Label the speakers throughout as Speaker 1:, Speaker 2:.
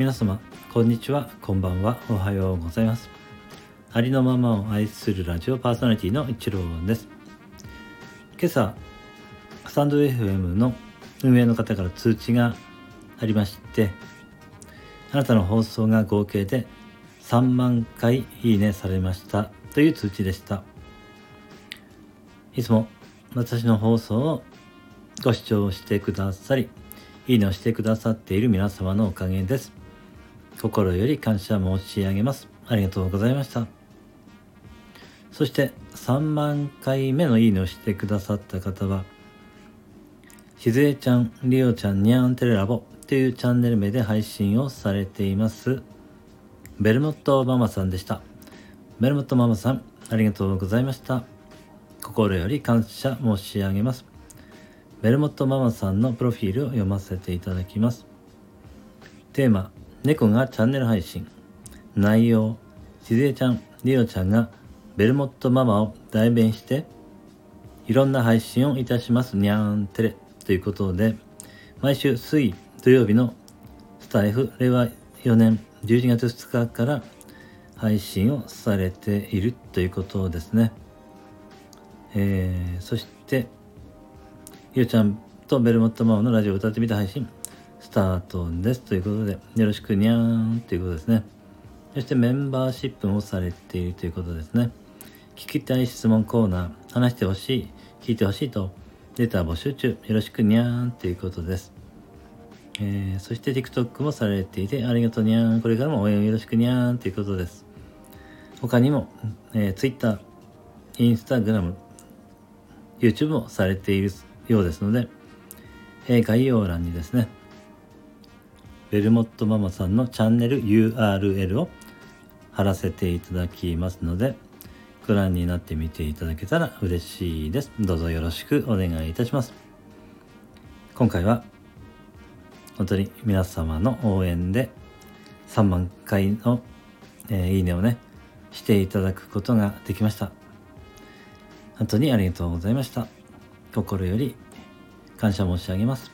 Speaker 1: 皆様こんにちは。こんばんは。おはようございます。ありのままを愛するラジオパーソナリティの一郎です。今朝スタンド FM の運営の方から通知がありましてあなたの放送が合計で3万回いいねされました。という通知でした。いつも私の放送をご視聴してくださりいいねをしてくださっている皆様のおかげです。心より感謝申し上げますありがとうございましたそして3万回目のいいねをしてくださった方はしずえちゃん、りおちゃん、にゃんテレラボというチャンネル名で配信をされていますベルモットママさんでした。ベルモットママさん、ありがとうございました。心より感謝申し上げます。ベルモットママさんのプロフィールを読ませていただきます。テーマ、猫がチャンネル配信。内容、しずえちゃん、りおちゃんがベルモットママを代弁して、いろんな配信をいたしますにゃーんてれということで、毎週水土曜日のスタイフ令和4年11月2日から配信をされているということですね。えー、そして、ゆうちゃんとベルモットマオのラジオを歌ってみた配信、スタートですということで、よろしくにゃーんということですね。そしてメンバーシップもされているということですね。聞きたい質問コーナー、話してほしい、聞いてほしいと、データ募集中、よろしくにゃーんということです。えー、そして TikTok もされていて、ありがとうにゃーん。これからも応援よろしくにゃーんということです。他にも、えー、Twitter、Instagram、YouTube もされているようですので、えー、概要欄にですね、ベルモットママさんのチャンネル URL を貼らせていただきますので、ご覧になってみていただけたら嬉しいです。どうぞよろしくお願いいたします。今回は本当に皆様の応援で3万回の、えー、いいねをね、していただくことができました。本当にありがとうございました。心より感謝申し上げます。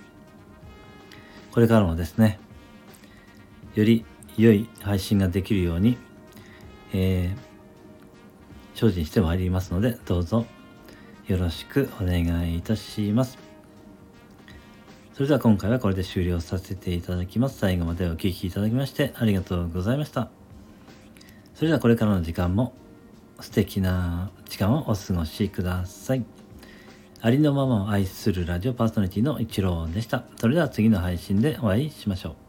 Speaker 1: これからもですね、より良い配信ができるように、えー、精進してまいりますので、どうぞよろしくお願いいたします。それでは今回はこれで終了させていただきます。最後までお聴きいただきましてありがとうございました。それではこれからの時間も素敵な時間をお過ごしください。ありのままを愛するラジオパーソナリティの一郎でした。それでは次の配信でお会いしましょう。